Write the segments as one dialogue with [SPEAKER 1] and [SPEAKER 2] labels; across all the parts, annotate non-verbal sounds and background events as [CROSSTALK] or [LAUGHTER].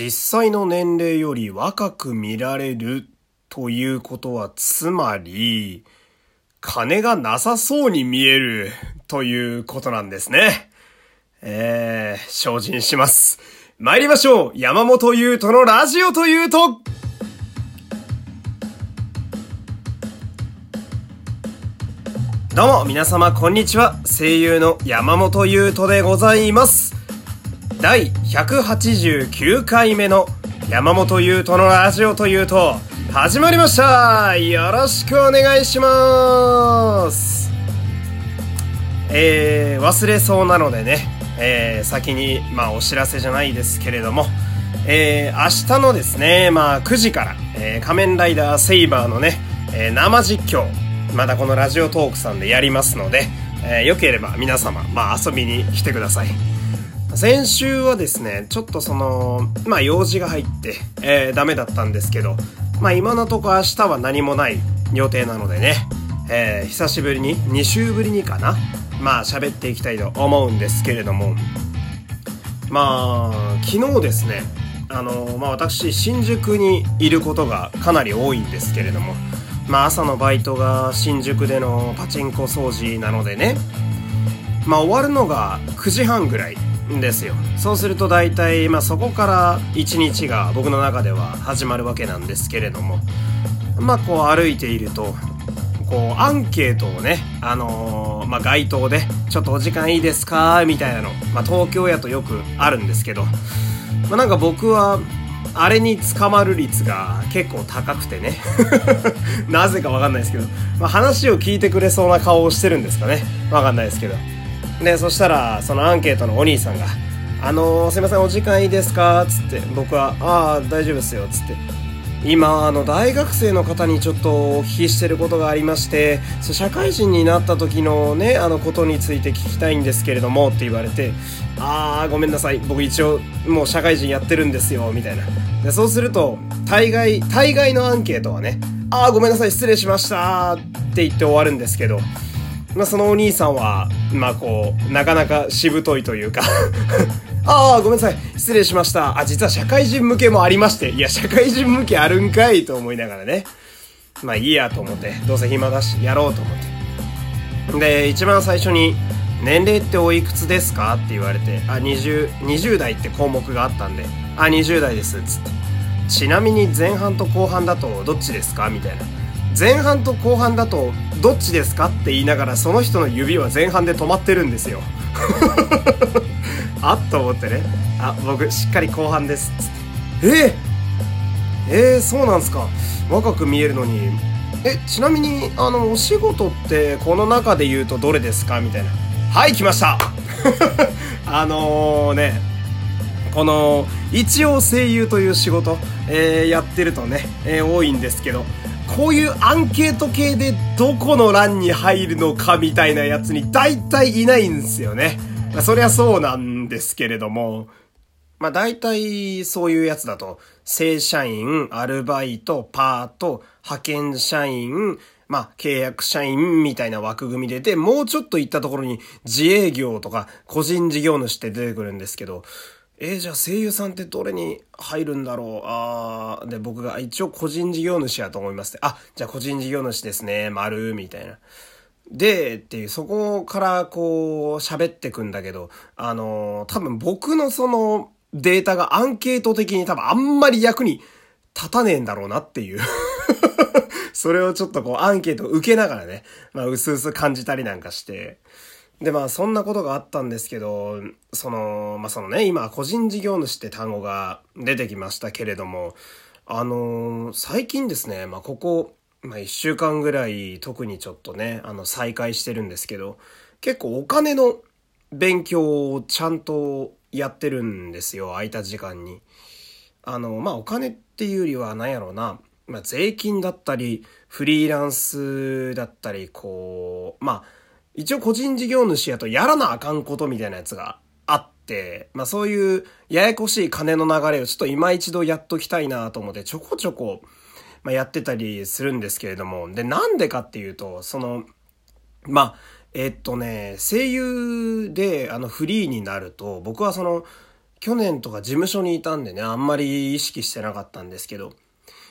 [SPEAKER 1] 実際の年齢より若く見られるということは、つまり、金がなさそうに見える [LAUGHS] ということなんですね。えー、精進します。参りましょう山本優斗のラジオというとどうも皆様こんにちは。声優の山本優斗でございます。第189回目の山本優斗のラジオというと始まりましたよろしくお願いしますえー、忘れそうなのでね、えー、先に、まあ、お知らせじゃないですけれども、えー、明日のですね、まあ、9時から、えー、仮面ライダーセイバーのね、えー、生実況、またこのラジオトークさんでやりますので、えー、よければ皆様、まあ、遊びに来てください。先週はですね、ちょっとその、まあ用事が入って、えー、ダメだったんですけど、まあ今のとこ明日は何もない予定なのでね、えー、久しぶりに、2週ぶりにかな、まあ喋っていきたいと思うんですけれども、まあ、昨日ですね、あの、まあ私、新宿にいることがかなり多いんですけれども、まあ朝のバイトが新宿でのパチンコ掃除なのでね、まあ終わるのが9時半ぐらいんですよ。そうすると大体、まあ、そこから一日が僕の中では始まるわけなんですけれどもまあこう歩いているとこうアンケートをね、あのー、まあ、街頭でちょっとお時間いいですか？みたいなの、まあ、東京やとよくあるんですけど、まあ、なんか僕はあれに捕まる率が結構高くてね [LAUGHS] なぜかわかんないですけど、まあ、話を聞いてくれそうな顔をしてるんですかね。わかんないですけど。でそしたらそのアンケートのお兄さんが「あのー、すいませんお時間いいですか?」つって僕は「ああ大丈夫ですよ」つって。今あの大学生の方にちょっとお聞きしてることがありまして社会人になった時のねあのことについて聞きたいんですけれどもって言われてああごめんなさい。僕一応もう社会人やってるんですよみたいな。でそうすると大概大概のアンケートはねああごめんなさい失礼しましたって言って終わるんですけどまあ、そのお兄さんは、まあこう、なかなかしぶといというか [LAUGHS] ああ、ごめんなさい。失礼しました。あ、実は社会人向けもありまして。いや、社会人向けあるんかいと思いながらね。まあいいやと思って、どうせ暇だし、やろうと思って。で、一番最初に、年齢っておいくつですか？って言われて、あ、20、20代って項目があったんで、あ、20代です、つって。ちなみに前半と後半だとどっちですか？みたいな。前半と後半だとどっちですかって言いながらその人の指は前半で止まってるんですよ。[LAUGHS] あっと思ってね。あ僕しっかり後半です。っつってえ？ー、えー、そうなんすか。若く見えるのに。えちなみにあのお仕事ってこの中で言うとどれですか？みたいな。はい来ました。[LAUGHS] あのね。この一応声優という仕事、えー、やってるとね、えー、多いんですけど。こういうアンケート系でどこの欄に入るのかみたいなやつに大体いないんですよね。まあ、そりゃそうなんですけれども、まあ大体そういうやつだと、正社員、アルバイト、パート、派遣社員、まあ契約社員みたいな枠組みでで、もうちょっと行ったところに自営業とか個人事業主って出てくるんですけど、えー、じゃあ声優さんってどれに入るんだろう？あー、で、僕が一応個人事業主やと思いますって。あ、じゃあ個人事業主ですね、丸、みたいな。で、っていう、そこからこう、喋ってくんだけど、あのー、多分僕のそのデータがアンケート的に多分あんまり役に立たねえんだろうなっていう [LAUGHS] それをちょっとこうアンケートを受けながらね、まあ、うすうす感じたりなんかして、で、まあ、そんなことがあったんですけど、その、まあ、そのね、今、個人事業主って単語が出てきましたけれども、あのー、最近ですね、まあ、ここ、まあ、一週間ぐらい、特にちょっとね、あの、再開してるんですけど、結構お金の勉強をちゃんとやってるんですよ、空いた時間に。あの、まあ、お金っていうよりは、何やろうな、まあ、税金だったり、フリーランスだったり、こう、まあ、一応個人事業主やとやらなあかんことみたいなやつがあって、まあそういうややこしい金の流れをちょっと今一度やっときたいなと思ってちょこちょこ、まあ、やってたりするんですけれども、で、なんでかっていうと、その、まあ、えっとね、声優であのフリーになると、僕はその、去年とか事務所にいたんでね、あんまり意識してなかったんですけど、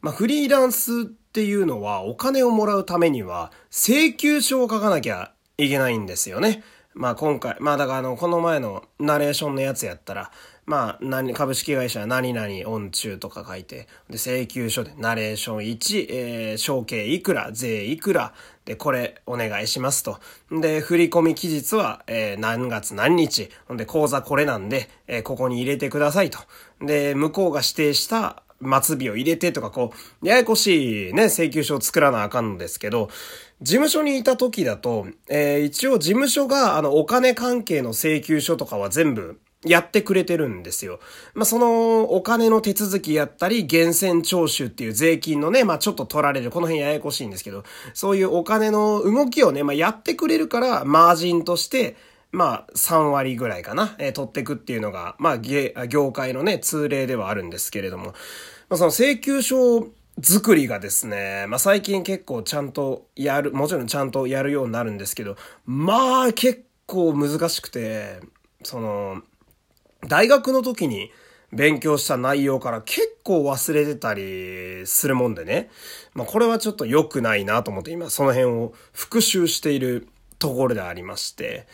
[SPEAKER 1] まあ、フリーランスっていうのはお金をもらうためには請求書を書かなきゃいけないんですよね。まあ今回、まあだからあの、この前のナレーションのやつやったら、まあ、何、株式会社何々音中とか書いて、で、請求書でナレーション1、えー、証券いくら、税いくら、で、これお願いしますと。で、振込期日は、えー、何月何日、ほんで、口座これなんで、えー、ここに入れてくださいと。で、向こうが指定した末尾を入れてとか、こう、ややこしいね、請求書を作らなあかんのですけど、事務所にいた時だと、えー、一応事務所が、あの、お金関係の請求書とかは全部、やってくれてるんですよ。まあ、そのお金の手続きやったり、源泉徴収っていう税金のね、まあ、ちょっと取られる、この辺ややこしいんですけど、そういうお金の動きをね、まあ、やってくれるから、マージンとして、まあ、3割ぐらいかな、えー、取ってくっていうのが、まあ、業界のね、通例ではあるんですけれども、まあ、その請求書作りがですね、まあ、最近結構ちゃんとやる、もちろんちゃんとやるようになるんですけど、まあ、結構難しくて、その、大学の時に勉強した内容から結構忘れてたりするもんでね。まあこれはちょっと良くないなと思って今その辺を復習しているところでありまして。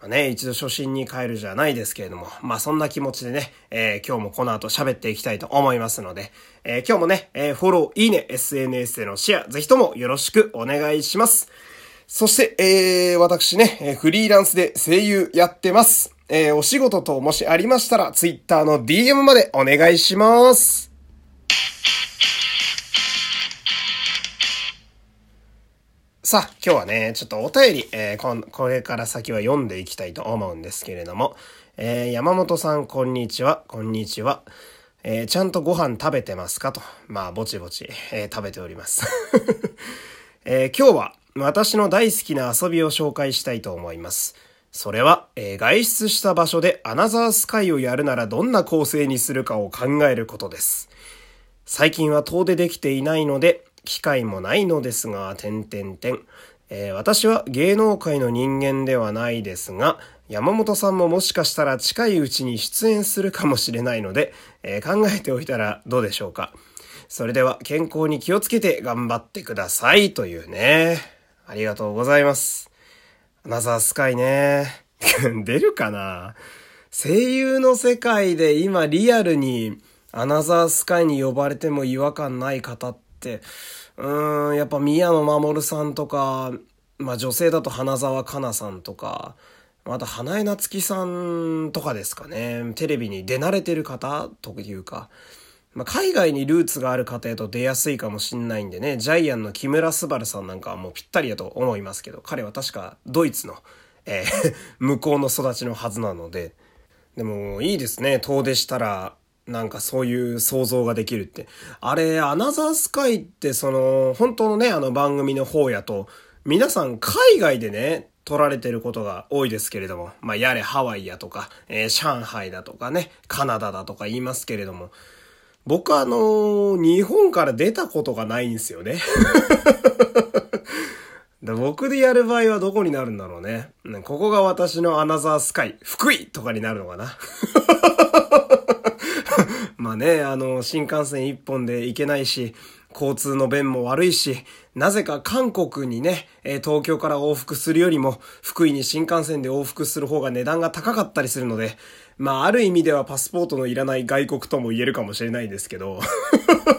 [SPEAKER 1] まあね、一度初心に帰るじゃないですけれども、まあそんな気持ちでね、えー、今日もこの後喋っていきたいと思いますので、えー、今日もね、えー、フォロー、いいね、SNS でのシェア、ぜひともよろしくお願いします。そして、えー、私ね、フリーランスで声優やってます。えー、お仕事ともしありましたら、ツイッターの DM までお願いします。さあ、今日はね、ちょっとお便り、えー、これから先は読んでいきたいと思うんですけれども、えー、山本さん、こんにちは、こんにちは。えー、ちゃんとご飯食べてますかと。まあ、ぼちぼち、えー、食べております。[LAUGHS] え、今日は私の大好きな遊びを紹介したいと思います。それは、え、外出した場所でアナザースカイをやるならどんな構成にするかを考えることです。最近は遠出できていないので、機会もないのですが、点々点。えー、私は芸能界の人間ではないですが、山本さんももしかしたら近いうちに出演するかもしれないので、えー、考えておいたらどうでしょうか。それでは健康に気をつけて頑張ってくださいというね。ありがとうございます。アナザースカイね。[LAUGHS] 出るかな声優の世界で今リアルにアナザースカイに呼ばれても違和感ない方って、うん、やっぱ宮野真守さんとか、まあ女性だと花沢香菜さんとか、また花江夏樹さんとかですかね。テレビに出慣れてる方というか、まあ、海外にルーツがある方へと出やすいかもしんないんでね、ジャイアンの木村昴さんなんかはもうぴったりだと思いますけど、彼は確かドイツの、えー [LAUGHS] 向こうの育ちのはずなので、でもいいですね、遠出したら、なんかそういう想像ができるって。あれ、アナザースカイってその、本当のね、あの番組の方やと、皆さん海外でね、撮られてることが多いですけれども、まあ、やれハワイやとか、えー、上海だとかね、カナダだとか言いますけれども、僕はあのー、日本から出たことがないんですよね。[LAUGHS] 僕でやる場合はどこになるんだろうね。ここが私のアナザースカイ、福井とかになるのかな。まあね、あの、新幹線一本で行けないし、交通の便も悪いし、なぜか韓国にね、え東京から往復するよりも、福井に新幹線で往復する方が値段が高かったりするので、まあ、ある意味ではパスポートのいらない外国とも言えるかもしれないですけど、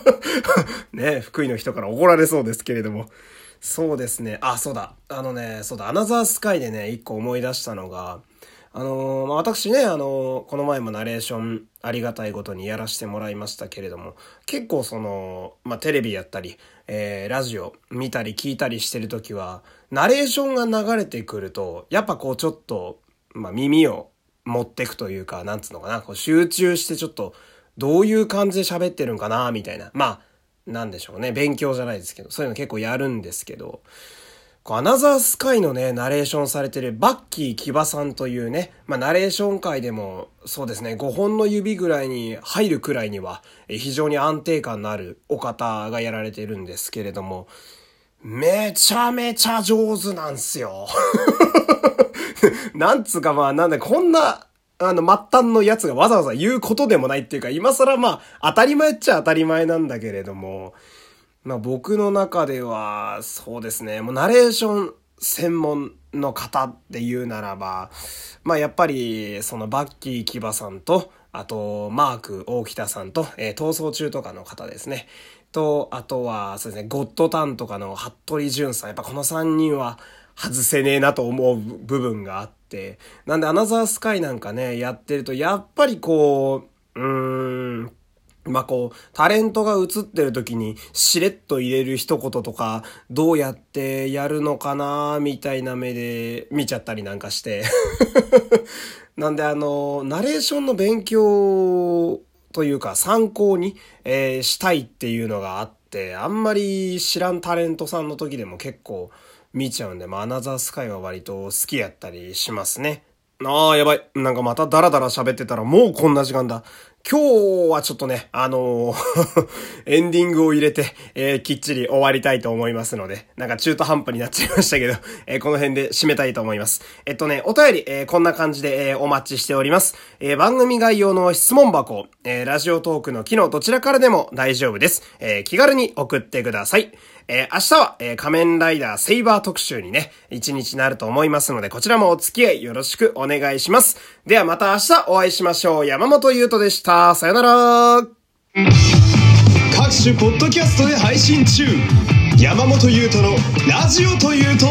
[SPEAKER 1] [LAUGHS] ね、福井の人から怒られそうですけれども、そうですね、あ、そうだ、あのね、そうだ、アナザースカイでね、一個思い出したのが、あのー、まあ、私ね、あのー、この前もナレーションありがたいことにやらせてもらいましたけれども、結構その、まあ、テレビやったり、えー、ラジオ見たり聞いたりしてるときは、ナレーションが流れてくると、やっぱこうちょっと、まあ、耳を持ってくというか、なんつうのかな、こう集中してちょっと、どういう感じで喋ってるんかな、みたいな。まあ、なんでしょうね。勉強じゃないですけど、そういうの結構やるんですけど、アナザースカイのね、ナレーションされてるバッキーキバさんというね、まあナレーション界でもそうですね、5本の指ぐらいに入るくらいには非常に安定感のあるお方がやられてるんですけれども、めちゃめちゃ上手なんすよ。[LAUGHS] なんつうかまあなんだ、こんなあの、末端のやつがわざわざ言うことでもないっていうか、今更まあ、当たり前っちゃ当たり前なんだけれども、まあ僕の中では、そうですね、もうナレーション専門の方って言うならば、まあやっぱり、そのバッキーキバさんと、あと、マーク大北さんと、えー、逃走中とかの方ですね。と、あとは、そうですね、ゴッドタンとかの服部淳さん。やっぱこの3人は外せねえなと思う部分があって。なんで、アナザースカイなんかね、やってると、やっぱりこう、うーん、まあ、こう、タレントが映ってる時にしれっと入れる一言とか、どうやってやるのかなみたいな目で見ちゃったりなんかして [LAUGHS] なんであの、ナレーションの勉強というか参考に、えー、したいっていうのがあって、あんまり知らんタレントさんの時でも結構見ちゃうんで、まあ、アナザースカイは割と好きやったりしますね。ああ、やばい。なんかまたダラダラ喋ってたらもうこんな時間だ。今日はちょっとね、あのー [LAUGHS] エンディングを入れて、えー、きっちり終わりたいと思いますので、なんか中途半端になっちゃいましたけど、[LAUGHS] えー、この辺で締めたいと思います。えっとね、お便り、えこんな感じで、えお待ちしております。え番組概要の質問箱、えラジオトークの機能どちらからでも大丈夫です。え気軽に送ってください。えー、明日は、えー、仮面ライダーセイバー特集にね、一日なると思いますので、こちらもお付き合いよろしくお願いします。ではまた明日お会いしましょう。山本優斗でした。さよなら。
[SPEAKER 2] 各種ポッドキャストで配信中。山本優斗のラジオというと、